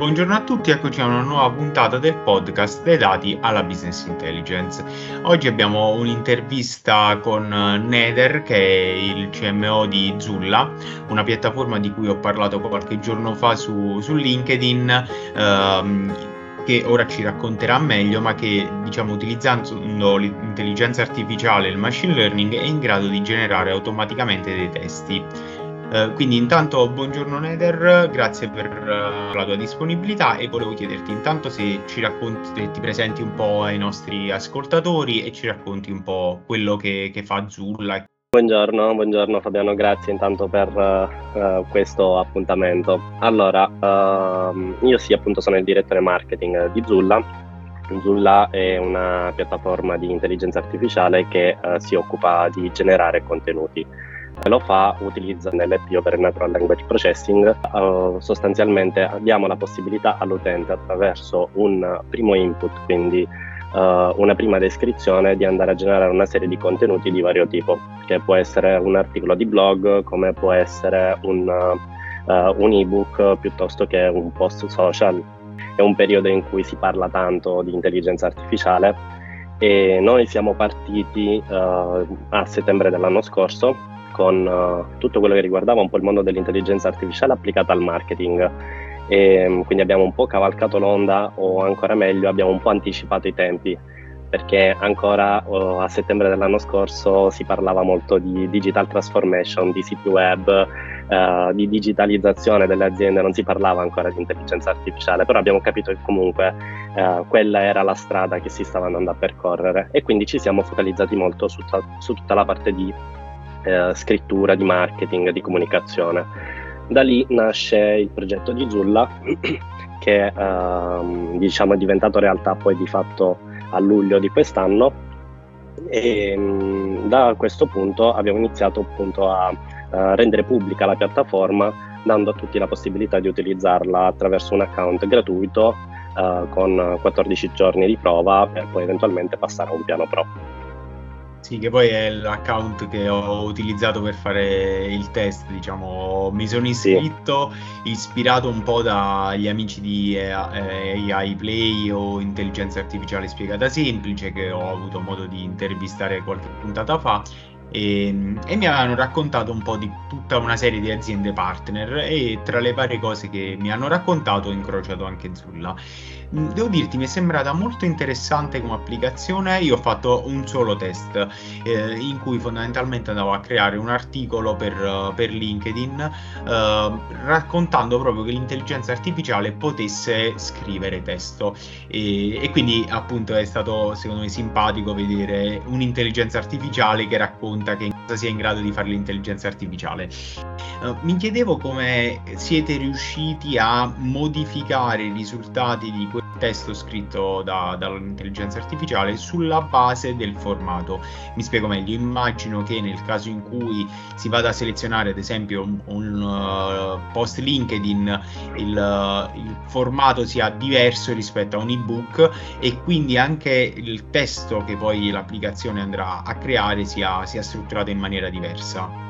Buongiorno a tutti, eccoci a una nuova puntata del podcast dei dati alla business intelligence. Oggi abbiamo un'intervista con Nether, che è il CMO di Zulla, una piattaforma di cui ho parlato qualche giorno fa su, su LinkedIn. Ehm, che ora ci racconterà meglio, ma che diciamo utilizzando l'intelligenza artificiale e il machine learning è in grado di generare automaticamente dei testi. Uh, quindi intanto buongiorno Nether, grazie per uh, la tua disponibilità e volevo chiederti intanto se ci racconti, se ti presenti un po' ai nostri ascoltatori e ci racconti un po' quello che, che fa Zulla. Buongiorno, buongiorno Fabiano, grazie intanto per uh, questo appuntamento. Allora, ehm, io sì appunto sono il direttore marketing di Zulla. Zulla è una piattaforma di intelligenza artificiale che si occupa di generare contenuti lo fa utilizzando NLP, per Natural Language Processing. Uh, sostanzialmente diamo la possibilità all'utente attraverso un primo input, quindi uh, una prima descrizione, di andare a generare una serie di contenuti di vario tipo, che può essere un articolo di blog, come può essere un, uh, un ebook piuttosto che un post social. È un periodo in cui si parla tanto di intelligenza artificiale e noi siamo partiti a settembre dell'anno scorso con uh, tutto quello che riguardava un po' il mondo dell'intelligenza artificiale applicata al marketing. E, mm, quindi abbiamo un po' cavalcato l'onda o ancora meglio abbiamo un po' anticipato i tempi perché ancora uh, a settembre dell'anno scorso si parlava molto di digital transformation, di siti web, uh, di digitalizzazione delle aziende, non si parlava ancora di intelligenza artificiale, però abbiamo capito che comunque uh, quella era la strada che si stava andando a percorrere e quindi ci siamo focalizzati molto su, ta- su tutta la parte di eh, scrittura, di marketing, di comunicazione. Da lì nasce il progetto di Zulla che ehm, diciamo, è diventato realtà poi di fatto a luglio di quest'anno e mm, da questo punto abbiamo iniziato appunto a, a rendere pubblica la piattaforma dando a tutti la possibilità di utilizzarla attraverso un account gratuito uh, con 14 giorni di prova per poi eventualmente passare a un piano pro. Sì, che poi è l'account che ho utilizzato per fare il test, diciamo, mi sono iscritto sì. ispirato un po' dagli amici di AI Play o Intelligenza Artificiale Spiegata Semplice che ho avuto modo di intervistare qualche puntata fa e, e, mi avevano raccontato un po' di tutta una serie di aziende partner e tra le varie cose che mi hanno raccontato ho incrociato anche Zulla. Mm, devo dirti, mi è sembrata molto interessante come applicazione. Io ho fatto un solo test eh, in cui fondamentalmente andavo a creare un articolo per, uh, per LinkedIn eh, raccontando proprio che l'intelligenza artificiale potesse scrivere testo e, e quindi appunto è stato secondo me simpatico vedere un'intelligenza artificiale che racconta che cosa sia in grado di fare l'intelligenza artificiale. Uh, mi chiedevo come siete riusciti a modificare i risultati di quel testo scritto da, dall'intelligenza artificiale sulla base del formato. Mi spiego meglio, immagino che nel caso in cui si vada a selezionare ad esempio un, un uh, post LinkedIn, il, uh, il, formato sia diverso rispetto a un ebook e quindi anche il testo che poi l'applicazione andrà a creare sia, sia strutturato in maniera diversa.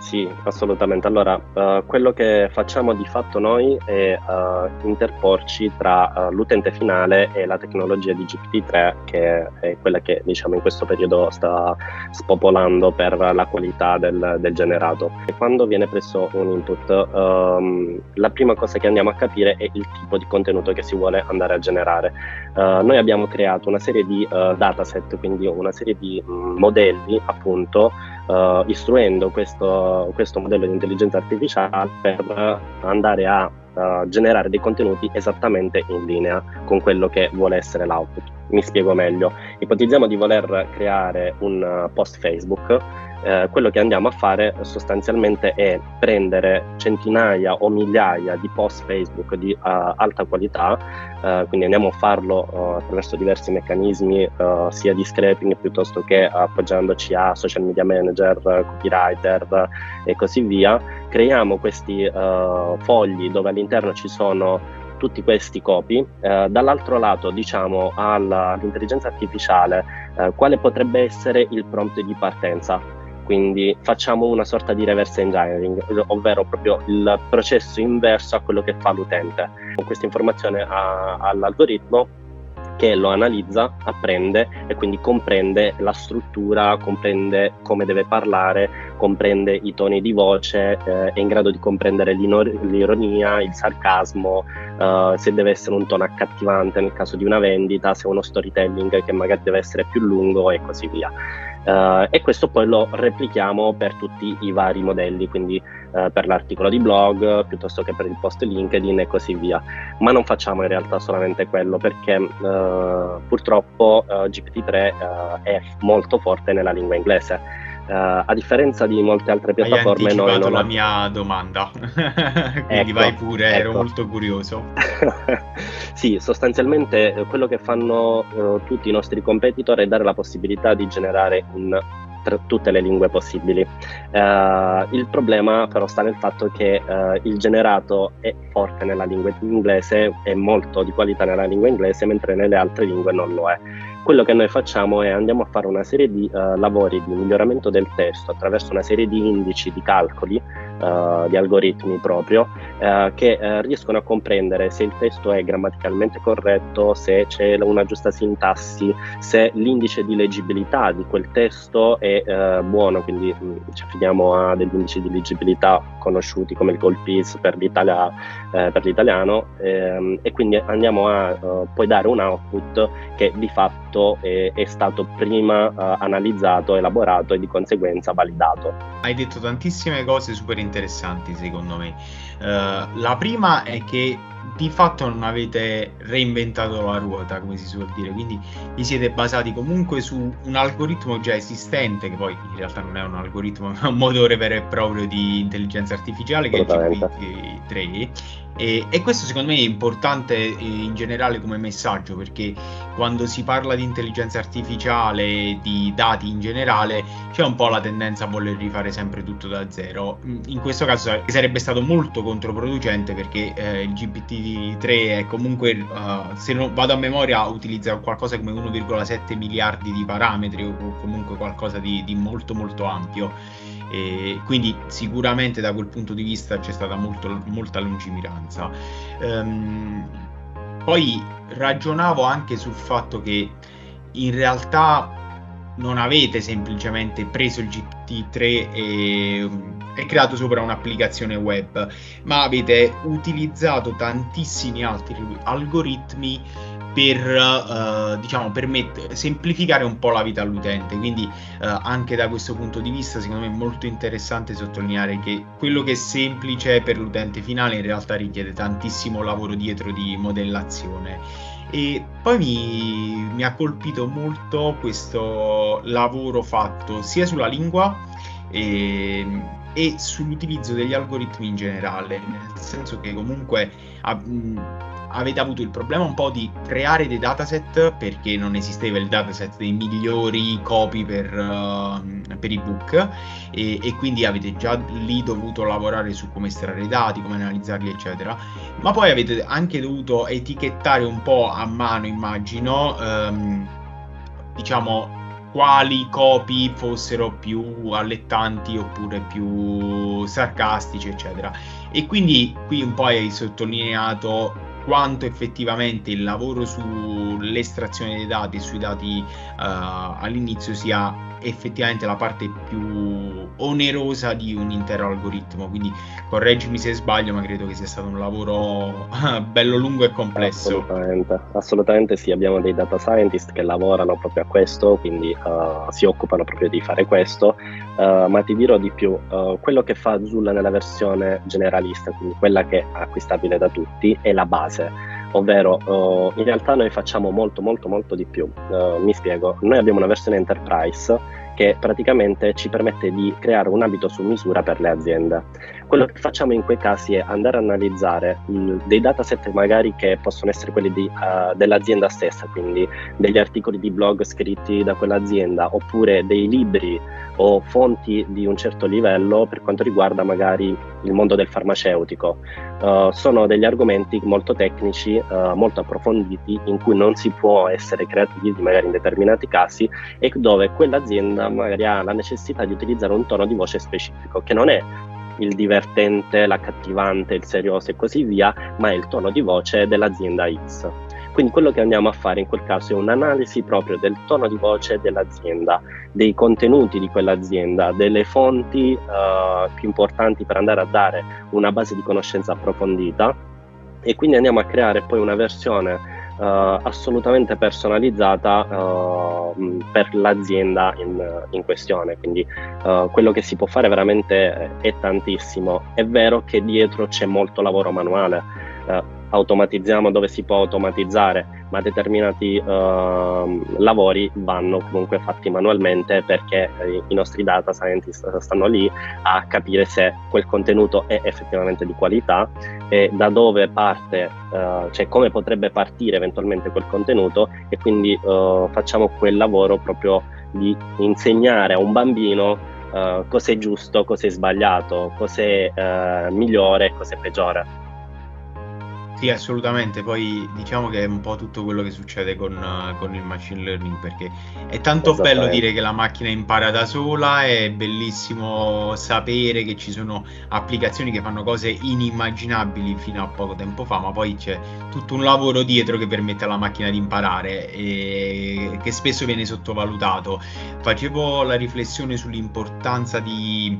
Sì, assolutamente. Allora, uh, quello che facciamo di fatto noi è uh, interporci tra uh, l'utente finale e la tecnologia di GPT-3, che è quella che diciamo in questo periodo sta spopolando per la qualità del, del generato. E quando viene preso un input, um, la prima cosa che andiamo a capire è il tipo di contenuto che si vuole andare a generare. noi abbiamo creato una serie di dataset, quindi una serie di um, modelli appunto uh, istruendo questo, questo, modello di intelligenza artificiale per andare a uh, generare dei contenuti esattamente in linea con quello che vuole essere l'output. Mi spiego meglio. Ipotizziamo di voler creare un post Facebook eh, quello che andiamo a fare sostanzialmente è prendere centinaia o migliaia di post Facebook di uh, alta qualità, uh, quindi andiamo a farlo uh, attraverso diversi meccanismi, sia di scraping piuttosto che appoggiandoci a social media manager, copywriter e così via. Creiamo questi fogli dove all'interno ci sono tutti questi copy, eh, dall'altro lato diciamo all'intelligenza artificiale eh, quale potrebbe essere il prompt di partenza quindi facciamo una sorta di reverse engineering, ovvero proprio il processo inverso a quello che fa l'utente. Con questa informazione a, all'algoritmo che lo analizza, apprende e quindi comprende la struttura, comprende come deve parlare, comprende i toni di voce, eh, è in grado di comprendere l'ironia, il sarcasmo, eh, se deve essere un tono accattivante nel caso di una vendita, se uno storytelling che magari deve essere più lungo e così via. Uh, e questo poi lo replichiamo per tutti i vari modelli, quindi uh, per l'articolo di blog piuttosto che per il post LinkedIn e così via. Ma non facciamo in realtà solamente quello perché uh, purtroppo GPT-3 è molto forte nella lingua inglese. Uh, a differenza di molte altre piattaforme, Hai noi non la mia domanda, quindi ecco, vai pure, ecco. ero molto curioso. sì, sostanzialmente eh, quello che fanno uh, tutti i nostri competitor è dare la possibilità di generare un tra tutte le lingue possibili. Uh, il problema però sta nel fatto che uh, il generato è forte nella lingua inglese, è molto di qualità nella lingua inglese, mentre nelle altre lingue non lo è. Quello che noi facciamo è andiamo a fare una serie di uh, lavori di miglioramento del testo attraverso una serie di indici, di calcoli, uh, di algoritmi proprio, uh, che riescono a comprendere se il testo è grammaticalmente corretto, se c'è una giusta sintassi, se l'indice di leggibilità di quel testo è buono, quindi mh, mm, ci affidiamo a degli indici di leggibilità conosciuti come il Colpis per, per l'italiano ehm, e quindi andiamo a poi dare un output che di fatto fatto è, è stato prima uh, analizzato, elaborato e di conseguenza validato. Hai detto tantissime cose super interessanti secondo me. Uh, la prima è che di fatto non avete reinventato la ruota, come si suol dire, quindi vi siete basati comunque su un algoritmo già esistente, che poi in realtà non è un algoritmo, ma un motore vero e proprio di intelligenza artificiale che è il GPT-3 e, e, questo secondo me è importante eh, in generale come messaggio perché quando si parla di intelligenza artificiale, di dati in generale, c'è un po' la tendenza a voler rifare sempre tutto da zero. Mm, in questo caso sarebbe stato molto controproducente perché eh, il GPT-3 è comunque, uh, se non vado a memoria, utilizza qualcosa come 1,7 miliardi di parametri o comunque qualcosa di, di molto molto ampio e quindi sicuramente da quel punto di vista c'è stata molto, molta lungimiranza. Um, poi ragionavo anche sul fatto che in realtà non avete semplicemente preso il GT3 e, e, creato sopra un'applicazione web, ma avete utilizzato tantissimi altri algoritmi per uh, diciamo permettere semplificare un po' la vita all'utente. Quindi uh, anche da questo punto di vista secondo me è molto interessante sottolineare che quello che è semplice per l'utente finale in realtà richiede tantissimo lavoro dietro di modellazione. E poi mi, mi ha colpito molto questo lavoro fatto sia sulla lingua e, e sull'utilizzo degli algoritmi in generale nel senso che comunque a, avete avuto il problema un po' di creare dei dataset perché non esisteva il dataset dei migliori copy per, uh, per ebook e, e quindi avete già lì dovuto lavorare su come estrarre i dati, come analizzarli eccetera. Ma poi avete anche dovuto etichettare un po' a mano immagino um, diciamo quali copy fossero più allettanti oppure più sarcastici eccetera. E quindi qui un po' hai sottolineato quanto effettivamente il lavoro sull'estrazione dei dati sui dati uh, all'inizio sia effettivamente la parte più onerosa di un intero algoritmo. Quindi correggimi se sbaglio, ma credo che sia stato un lavoro bello lungo e complesso. Assolutamente, assolutamente sì, abbiamo dei data scientist che lavorano proprio a questo, quindi uh, si occupano proprio di fare questo, uh, ma ti dirò di più, uh, quello che fa Zulla nella versione generalista, quindi quella che è acquistabile da tutti, è la base ovvero uh, in realtà noi facciamo molto molto molto di più. Uh, mi spiego, noi abbiamo una versione enterprise che praticamente ci permette di creare un abito su misura per le aziende. Quello che facciamo in quei casi è andare a analizzare mh, dei dataset magari che possono essere quelli di, uh, dell'azienda stessa, quindi degli articoli di blog scritti da quell'azienda oppure dei libri o fonti di un certo livello per quanto riguarda magari il mondo del farmaceutico. Uh, sono degli argomenti molto tecnici, uh, molto approfonditi, in cui non si può essere creativi magari in determinati casi e dove quell'azienda magari ha la necessità di utilizzare un tono di voce specifico, che non è il divertente, l'accattivante, il serioso e così via, ma è il tono di voce dell'azienda X. Quindi quello che andiamo a fare in quel caso è un'analisi proprio del tono di voce dell'azienda, dei contenuti di quell'azienda, delle fonti uh, più importanti per andare a dare una base di conoscenza approfondita e quindi andiamo a creare poi una versione assolutamente personalizzata uh, per l'azienda in, in questione. Quindi uh, quello che si può fare veramente è tantissimo. È vero che dietro c'è molto lavoro manuale automatizziamo dove si può automatizzare, ma determinati uh, lavori vanno comunque fatti manualmente perché eh, i nostri data scientist stanno lì a capire se quel contenuto è effettivamente di qualità e da dove parte, uh, cioè come potrebbe partire eventualmente quel contenuto e quindi uh, facciamo quel lavoro proprio di insegnare a un bambino Uh, cos'è giusto, cos'è sbagliato, cos'è uh, migliore, cos'è peggiore. Sì, assolutamente. Poi diciamo che è un po' tutto quello che succede con, uh, con il machine learning, perché è tanto bello dire che la macchina impara da sola, è bellissimo sapere che ci sono applicazioni che fanno cose inimmaginabili fino a poco tempo fa, ma poi c'è tutto un lavoro dietro che permette alla macchina di imparare e che spesso viene sottovalutato. Facevo la riflessione sull'importanza di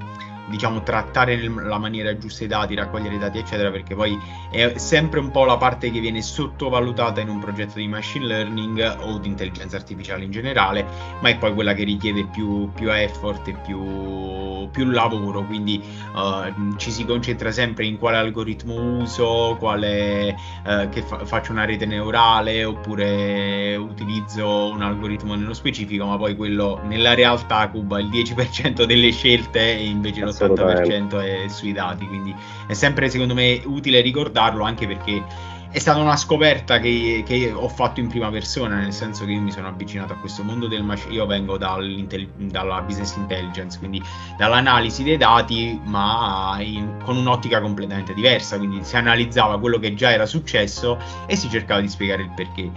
diciamo, trattare nella maniera giusta i dati, raccogliere i dati, eccetera, perché poi è sempre un po' la parte che viene sottovalutata in un progetto di machine learning o di intelligenza artificiale in generale, ma è poi quella che richiede più, più effort e più, più lavoro, quindi uh, ci si concentra sempre in quale algoritmo uso, quale, uh, che fa- faccio una rete neurale oppure utilizzo un algoritmo nello specifico, ma poi quello nella realtà cuba il 10% delle scelte e invece lo 80% è sui dati, quindi è sempre secondo me utile ricordarlo anche perché è stata una scoperta che, che, ho fatto in prima persona, nel senso che io mi sono avvicinato a questo mondo del machine, io vengo dalla business intelligence, quindi dall'analisi dei dati, ma in, con un'ottica completamente diversa, quindi si analizzava quello che già era successo e si cercava di spiegare il perché.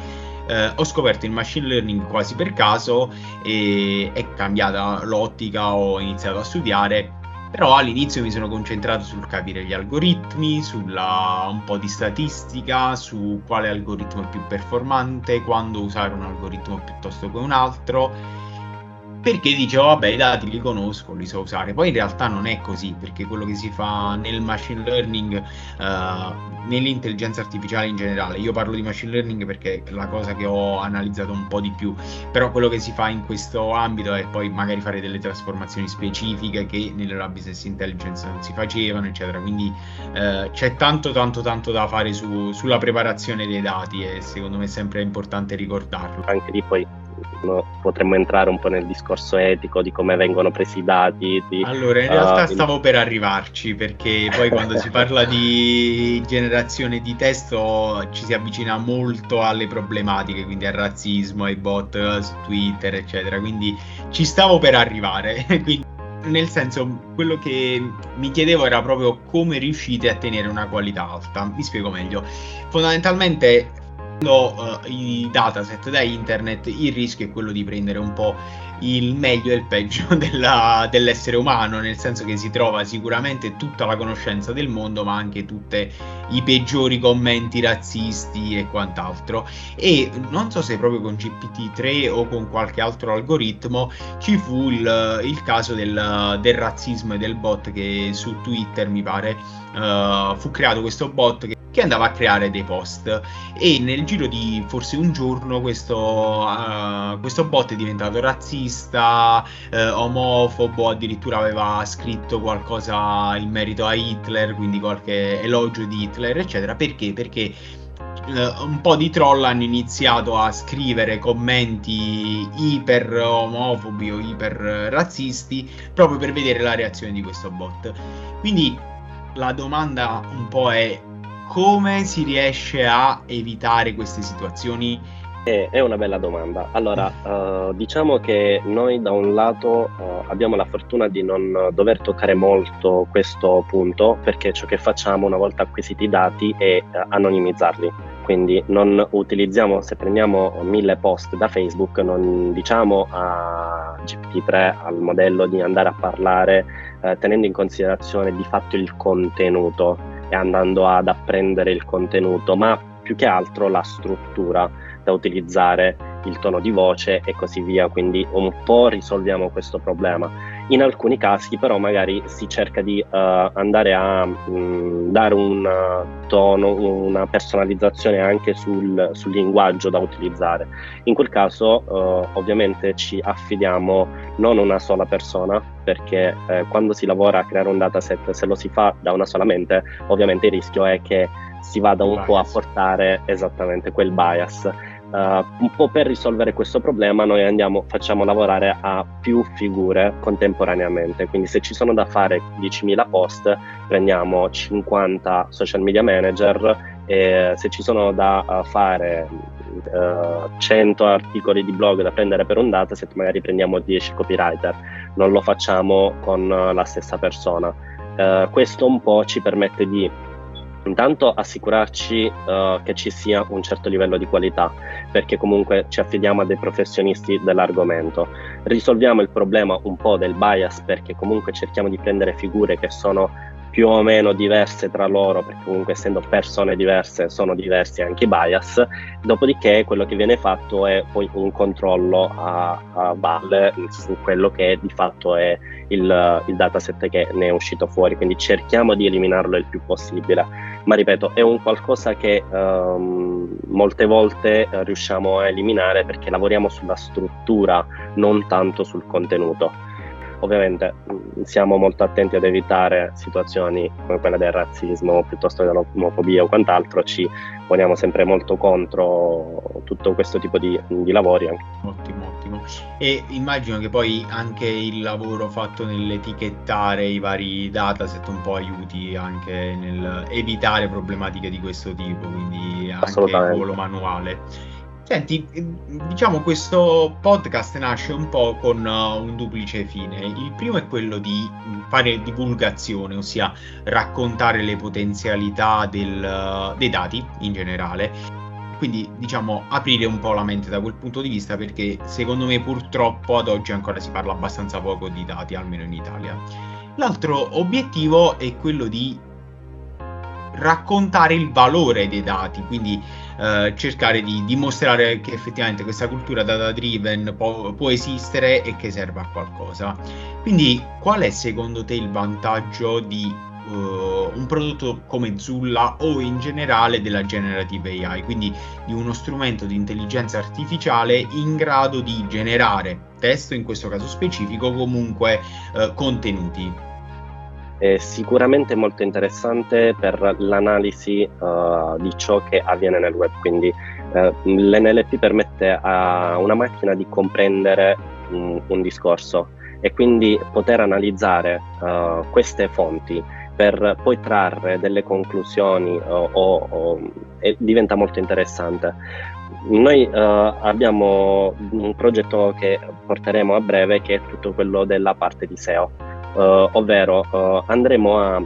Eh, ho scoperto il machine learning quasi per caso e è cambiata l'ottica, ho iniziato a studiare però all'inizio mi sono concentrato sul capire gli algoritmi, sulla un po' di statistica, su quale algoritmo è più performante, quando usare un algoritmo piuttosto che un altro perché dicevo vabbè i dati li conosco, li so usare, poi in realtà non è così perché quello che si fa nel machine learning, uh, nell'intelligenza artificiale in generale, io parlo di machine learning perché è la cosa che ho analizzato un po' di più, però quello che si fa in questo ambito è poi magari fare delle trasformazioni specifiche che nella business intelligence non si facevano eccetera, quindi uh, c'è tanto tanto tanto da fare su, sulla preparazione dei dati e secondo me è sempre importante ricordarlo. Anche lì poi potremmo entrare un po' nel discorso etico di come vengono presi i dati. Di, allora, in realtà uh, stavo per arrivarci perché poi quando si parla di generazione di testo ci si avvicina molto alle problematiche, quindi al razzismo, ai bot su Twitter, eccetera. Quindi ci stavo per arrivare. quindi, nel senso, quello che mi chiedevo era proprio come riuscite a tenere una qualità alta. Mi spiego meglio. Fondamentalmente i dataset da internet, il rischio è quello di prendere un po' il meglio e il peggio della, dell'essere umano, nel senso che si trova sicuramente tutta la conoscenza del mondo, ma anche tutti i peggiori commenti razzisti e quant'altro. E non so se proprio con GPT-3 o con qualche altro algoritmo ci fu il, il caso del, del, razzismo e del bot che su Twitter mi pare uh, fu creato questo bot che che andava a creare dei post e nel giro di forse un giorno questo, uh, questo bot è diventato razzista, uh, omofobo, addirittura aveva scritto qualcosa in merito a Hitler, quindi qualche elogio di Hitler, eccetera. Perché? Perché uh, un po' di troll hanno iniziato a scrivere commenti iper omofobi o iper razzisti proprio per vedere la reazione di questo bot. Quindi la domanda un po' è come si riesce a evitare queste situazioni? È, è una bella domanda. Allora, uh, diciamo che noi da un lato uh, abbiamo la fortuna di non dover toccare molto questo punto perché ciò che facciamo una volta acquisiti i dati è uh, anonimizzarli. Quindi non utilizziamo, se prendiamo mille post da Facebook, non diciamo a GPT-3, al modello di andare a parlare eh, tenendo in considerazione di fatto il contenuto e andando ad apprendere il contenuto, ma più che altro la struttura da utilizzare, il tono di voce e così via, quindi un po' risolviamo questo problema. In alcuni casi però magari si cerca di uh, andare a mh, mm, dare un uh, tono, una personalizzazione anche sul, sul, linguaggio da utilizzare. In quel caso uh, ovviamente ci affidiamo non a una sola persona perché eh, quando si lavora a creare un dataset se lo si fa da una sola mente ovviamente il rischio è che si vada un bias. po' a portare esattamente quel bias. Uh, un po' per risolvere questo problema noi andiamo, facciamo lavorare a più figure contemporaneamente, quindi se ci sono da fare 10.000 post prendiamo 50 social media manager e se ci sono da uh, fare uh, 100 articoli di blog da prendere per un dataset magari prendiamo 10 copywriter, non lo facciamo con la stessa persona. Uh, questo un po' ci permette di Intanto assicurarci uh, che ci sia un certo livello di qualità, perché comunque ci affidiamo a dei professionisti dell'argomento. Risolviamo il problema un po' del bias, perché comunque cerchiamo di prendere figure che sono più o meno diverse tra loro, perché comunque essendo persone diverse sono diversi anche i bias, dopodiché quello che viene fatto è poi un controllo a, a valle su quello che di fatto è il, il dataset che ne è uscito fuori, quindi cerchiamo di eliminarlo il più possibile, ma ripeto è un qualcosa che um, molte volte riusciamo a eliminare perché lavoriamo sulla struttura, non tanto sul contenuto. Ovviamente mm, siamo molto attenti ad evitare situazioni come quella del razzismo piuttosto che dell'omofobia o quant'altro, ci poniamo sempre molto contro tutto questo tipo di, di lavori. Ottimo, ottimo. E immagino che poi anche il lavoro fatto nell'etichettare i vari dataset un po' aiuti anche nel evitare problematiche di questo tipo, quindi anche il ruolo manuale. Senti, diciamo questo podcast nasce un po' con uh, un duplice fine. Il primo è quello di fare divulgazione, ossia raccontare le potenzialità del, uh, dei dati in generale. Quindi diciamo aprire un po' la mente da quel punto di vista perché secondo me purtroppo ad oggi ancora si parla abbastanza poco di dati, almeno in Italia. L'altro obiettivo è quello di raccontare il valore dei dati, quindi eh, cercare di dimostrare che effettivamente questa cultura data driven può, può, esistere e che serve a qualcosa. Quindi qual è secondo te il vantaggio di uh, un prodotto come Zulla o in generale della generative AI, quindi di uno strumento di intelligenza artificiale in grado di generare testo, in questo caso specifico, comunque uh, contenuti? è sicuramente molto interessante per l'analisi uh, di ciò che avviene nel web. Quindi l'NLP permette a una macchina di comprendere um, un discorso e quindi poter analizzare uh, queste fonti per poi trarre delle conclusioni o, o, diventa molto interessante. Noi uh, abbiamo un progetto che porteremo a breve che è tutto quello della parte di SEO uh, ovvero uh, andremo a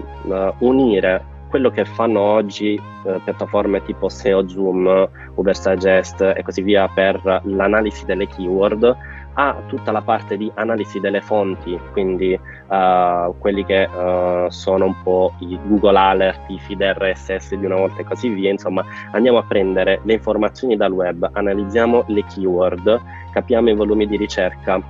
unire quello che fanno oggi piattaforme tipo SEO Zoom, Ubersuggest e così via per l'analisi delle keyword ha tutta la parte di analisi delle fonti, quindi uh, quelli che uh, sono un po' i Google Alert, i feed RSS di una volta e così via, insomma andiamo a prendere le informazioni dal web, analizziamo le keyword, capiamo i volumi di ricerca, uh,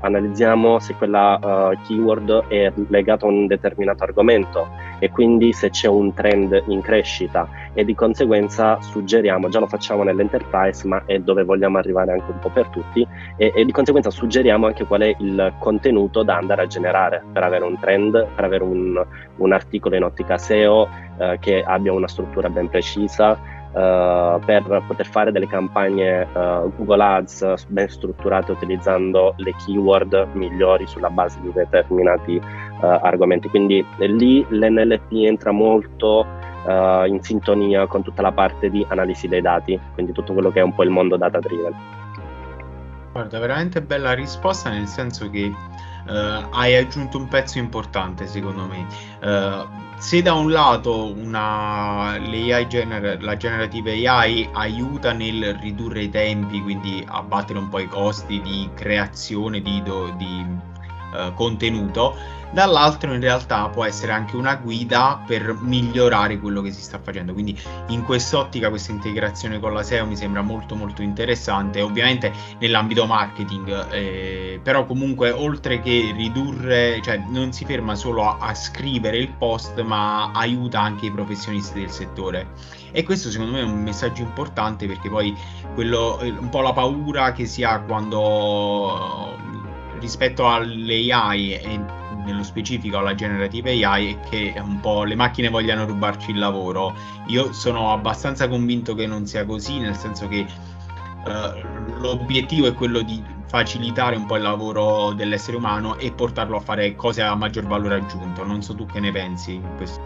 analizziamo se quella keyword è legata a un determinato argomento e quindi se c'è un trend in crescita e di conseguenza suggeriamo, già lo facciamo nell'enterprise ma è dove vogliamo arrivare anche un po' per tutti e, e di conseguenza suggeriamo anche qual è il contenuto da andare a generare per avere un trend, per avere un, un articolo in ottica SEO eh, che abbia una struttura ben precisa, Uh, per poter fare delle campagne uh, Google Ads ben strutturate utilizzando le keyword migliori sulla base di determinati argomenti. Quindi lì l'NLP entra molto uh, in sintonia con tutta la parte di analisi dei dati, quindi tutto quello che è un po' il mondo data driven. Guarda, veramente bella risposta nel senso che uh, hai aggiunto un pezzo importante secondo me. Uh, se da un lato una, gener- la generative AI aiuta nel ridurre i tempi, quindi abbattere un po' i costi di creazione di, do- di uh, contenuto, dall'altro in realtà può essere anche una guida per migliorare quello che si sta facendo. Quindi in quest'ottica questa integrazione con la SEO mi sembra molto molto interessante, ovviamente nell'ambito marketing, eh, però comunque oltre che ridurre, cioè non si ferma solo a, a scrivere il post, ma aiuta anche i professionisti del settore. E questo secondo me è un messaggio importante perché poi quello, un po' la paura che si ha quando rispetto all'AI e nello specifico alla generative AI è che un po' le macchine vogliano rubarci il lavoro. Io sono abbastanza convinto che non sia così, nel senso che uh, l'obiettivo è quello di facilitare un po' il lavoro dell'essere umano e portarlo a fare cose a maggior valore aggiunto. Non so tu che ne pensi in questo.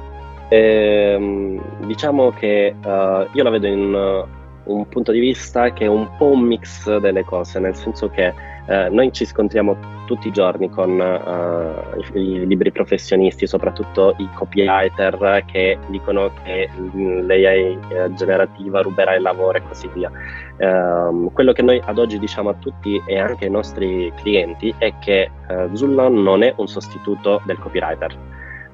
Eh, diciamo che uh, io la vedo in uh, un punto di vista che è un po' un mix delle cose, nel senso che eh, noi ci scontriamo tutti i giorni con uh, i, libri professionisti, soprattutto i copywriter che dicono che l'AI eh, generativa ruberà il lavoro e così via. Uh, quello che noi ad oggi diciamo a tutti e anche ai nostri clienti è che uh, Zulla non è un sostituto del copywriter.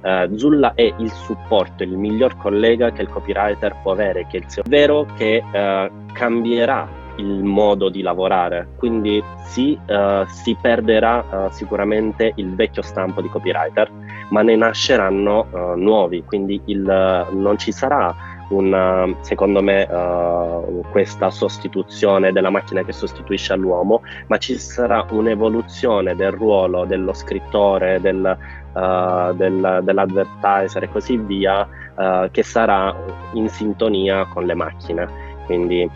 Uh, Zulla è il supporto, il miglior collega che il copywriter può avere, che il CEO, vero che uh, cambierà il modo di lavorare, quindi sì, uh, si perderà uh, sicuramente il vecchio stampo di copywriter, ma ne nasceranno uh, nuovi, quindi il, non ci sarà una, secondo me questa sostituzione della macchina che sostituisce all'uomo, ma ci sarà un'evoluzione del ruolo dello scrittore, del, del, dell'advertiser e così via, che sarà in sintonia con le macchine. Quindi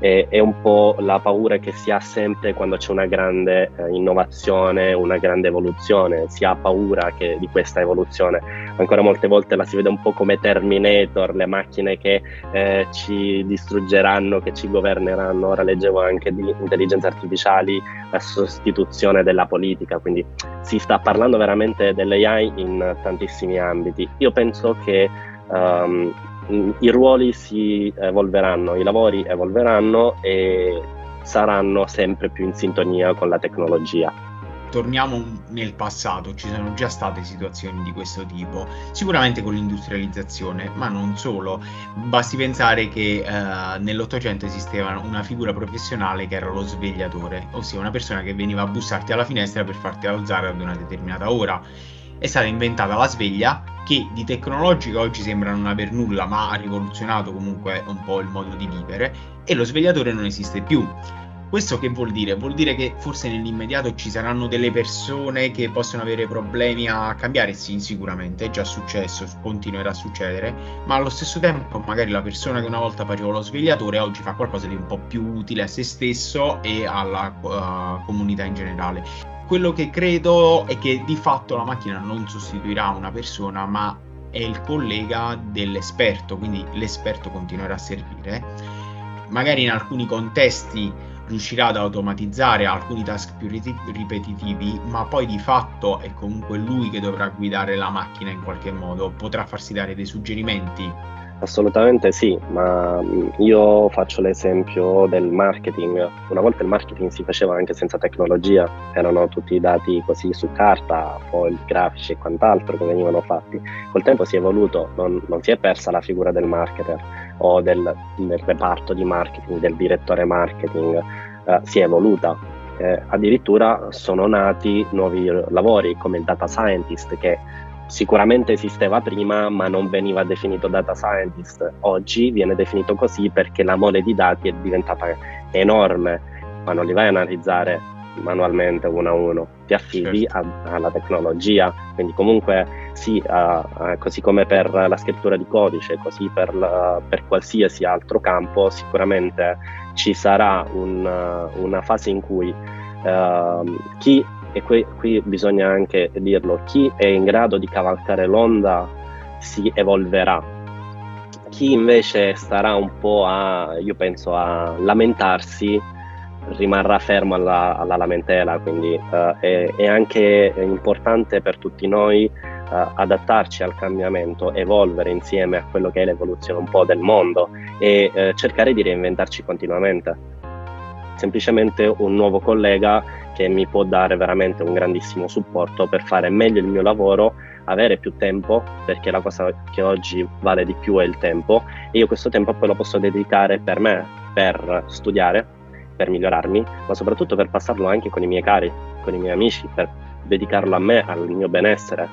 è, è, un po' la paura che si ha sempre quando c'è una grande eh, innovazione, una grande evoluzione, si ha paura che, di questa evoluzione. Ancora molte volte la si vede un po' come Terminator, le macchine che eh, ci distruggeranno, che ci governeranno. Ora leggevo anche di intelligenze artificiali, la sostituzione della politica, quindi si sta parlando veramente dell'AI in tantissimi ambiti. Io penso che um, i ruoli si evolveranno, i lavori evolveranno e saranno sempre più in sintonia con la tecnologia. Torniamo nel passato, ci sono già state situazioni di questo tipo, sicuramente con l'industrializzazione, ma non solo. Basti pensare che eh, nell'Ottocento esisteva una figura professionale che era lo svegliatore, ossia una persona che veniva a bussarti alla finestra per farti alzare ad una determinata ora. È stata inventata la sveglia che di tecnologico oggi sembra non aver nulla, ma ha rivoluzionato comunque un po' il modo di vivere, e lo svegliatore non esiste più. Questo che vuol dire? Vuol dire che forse nell'immediato ci saranno delle persone che possono avere problemi a cambiare? Sì, sicuramente, è già successo, continuerà a succedere, ma allo stesso tempo magari la persona che una volta faceva lo svegliatore oggi fa qualcosa di un po' più utile a se stesso e alla uh, comunità in generale quello che credo è che di fatto la macchina non sostituirà una persona, ma è il collega dell'esperto, quindi l'esperto continuerà a servire. Magari in alcuni contesti riuscirà ad automatizzare alcuni task più ripetitivi, ma poi di fatto è comunque lui che dovrà guidare la macchina in qualche modo, potrà farsi dare dei suggerimenti Assolutamente sì, ma io faccio l'esempio del marketing. Una volta il marketing si faceva anche senza tecnologia, erano tutti dati così su carta, foil, grafici e quant'altro che venivano fatti. Col tempo si è evoluto, non, non si è persa la figura del marketer o del, del reparto di marketing, del direttore marketing, eh, si è evoluta. Eh, addirittura sono nati nuovi lavori come il data scientist che sicuramente esisteva prima ma non veniva definito data scientist. Oggi viene definito così perché la mole di dati è diventata enorme, ma non li vai a analizzare manualmente uno a uno, ti affidi certo. a, alla tecnologia, quindi comunque sì, uh, uh, così come per la scrittura di codice, così per, la, per qualsiasi altro campo, sicuramente ci sarà un, uh, una fase in cui ehm, chi e qui, qui bisogna anche dirlo, chi è in grado di cavalcare l'onda si evolverà. Chi invece starà un po' a, io penso, a lamentarsi, rimarrà fermo alla, alla lamentela, quindi uh, è, è, anche importante per tutti noi uh, adattarci al cambiamento, evolvere insieme a quello che è l'evoluzione un po' del mondo e uh, cercare di reinventarci continuamente. Semplicemente un nuovo collega che mi può dare veramente un grandissimo supporto per fare meglio il mio lavoro, avere più tempo, perché la cosa che oggi vale di più è il tempo, e io questo tempo poi lo posso dedicare per me, per studiare, per migliorarmi, ma soprattutto per passarlo anche con i miei cari, con i miei amici, per dedicarlo a me, al mio benessere.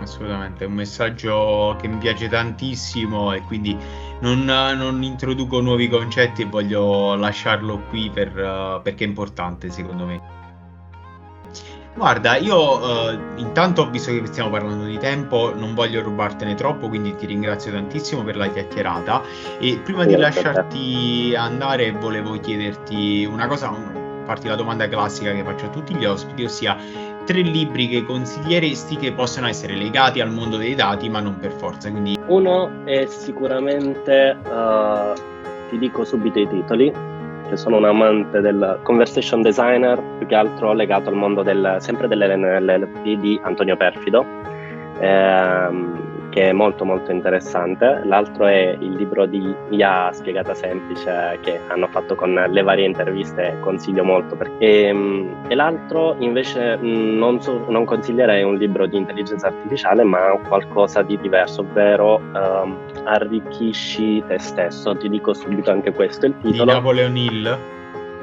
Assolutamente, è un messaggio che mi piace tantissimo e quindi non, non introduco nuovi concetti e voglio lasciarlo qui per, uh, perché è importante secondo me. Guarda, io uh, intanto, visto che stiamo parlando di tempo, non voglio rubartene troppo, quindi ti ringrazio tantissimo per la chiacchierata. E prima di lasciarti andare, volevo chiederti una cosa, farti la domanda classica che faccio a tutti gli ospiti, ossia tre libri che consiglieresti che possono essere legati al mondo dei dati, ma non per forza. Quindi... Uno è sicuramente, uh, ti dico subito i titoli, che sono un amante del conversation designer, più che altro legato al mondo del, sempre dell'NLP di Antonio Perfido, ehm, che è molto molto interessante. L'altro è il libro di IA spiegata semplice che hanno fatto con le varie interviste, consiglio molto. Perché, e, ehm, e l'altro invece non, so, non, consiglierei un libro di intelligenza artificiale, ma qualcosa di diverso, ovvero um, arricchisci te stesso. Ti dico subito anche questo il titolo. Di Napoleon Hill.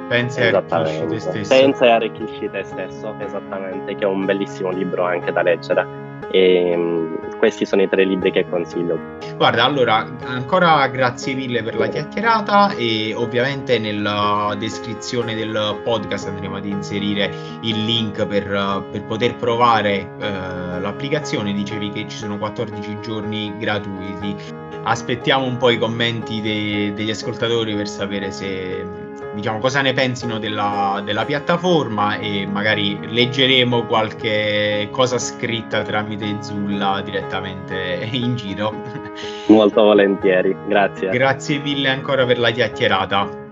Pensa e arricchisci te stesso. Pensa e arricchisci te stesso, esattamente, che è un bellissimo libro anche da leggere. E um, questi sono i tre libri che consiglio. Guarda, allora, ancora grazie mille per la chiacchierata e ovviamente nella descrizione del podcast andremo ad inserire il link per, per poter provare eh, l'applicazione. Dicevi che ci sono 14 giorni gratuiti. Aspettiamo un po' i commenti de- degli ascoltatori per sapere se diciamo, cosa ne pensino della, della, piattaforma e magari leggeremo qualche cosa scritta tramite Zulla direttamente in giro. Molto volentieri, grazie. Grazie mille ancora per la chiacchierata.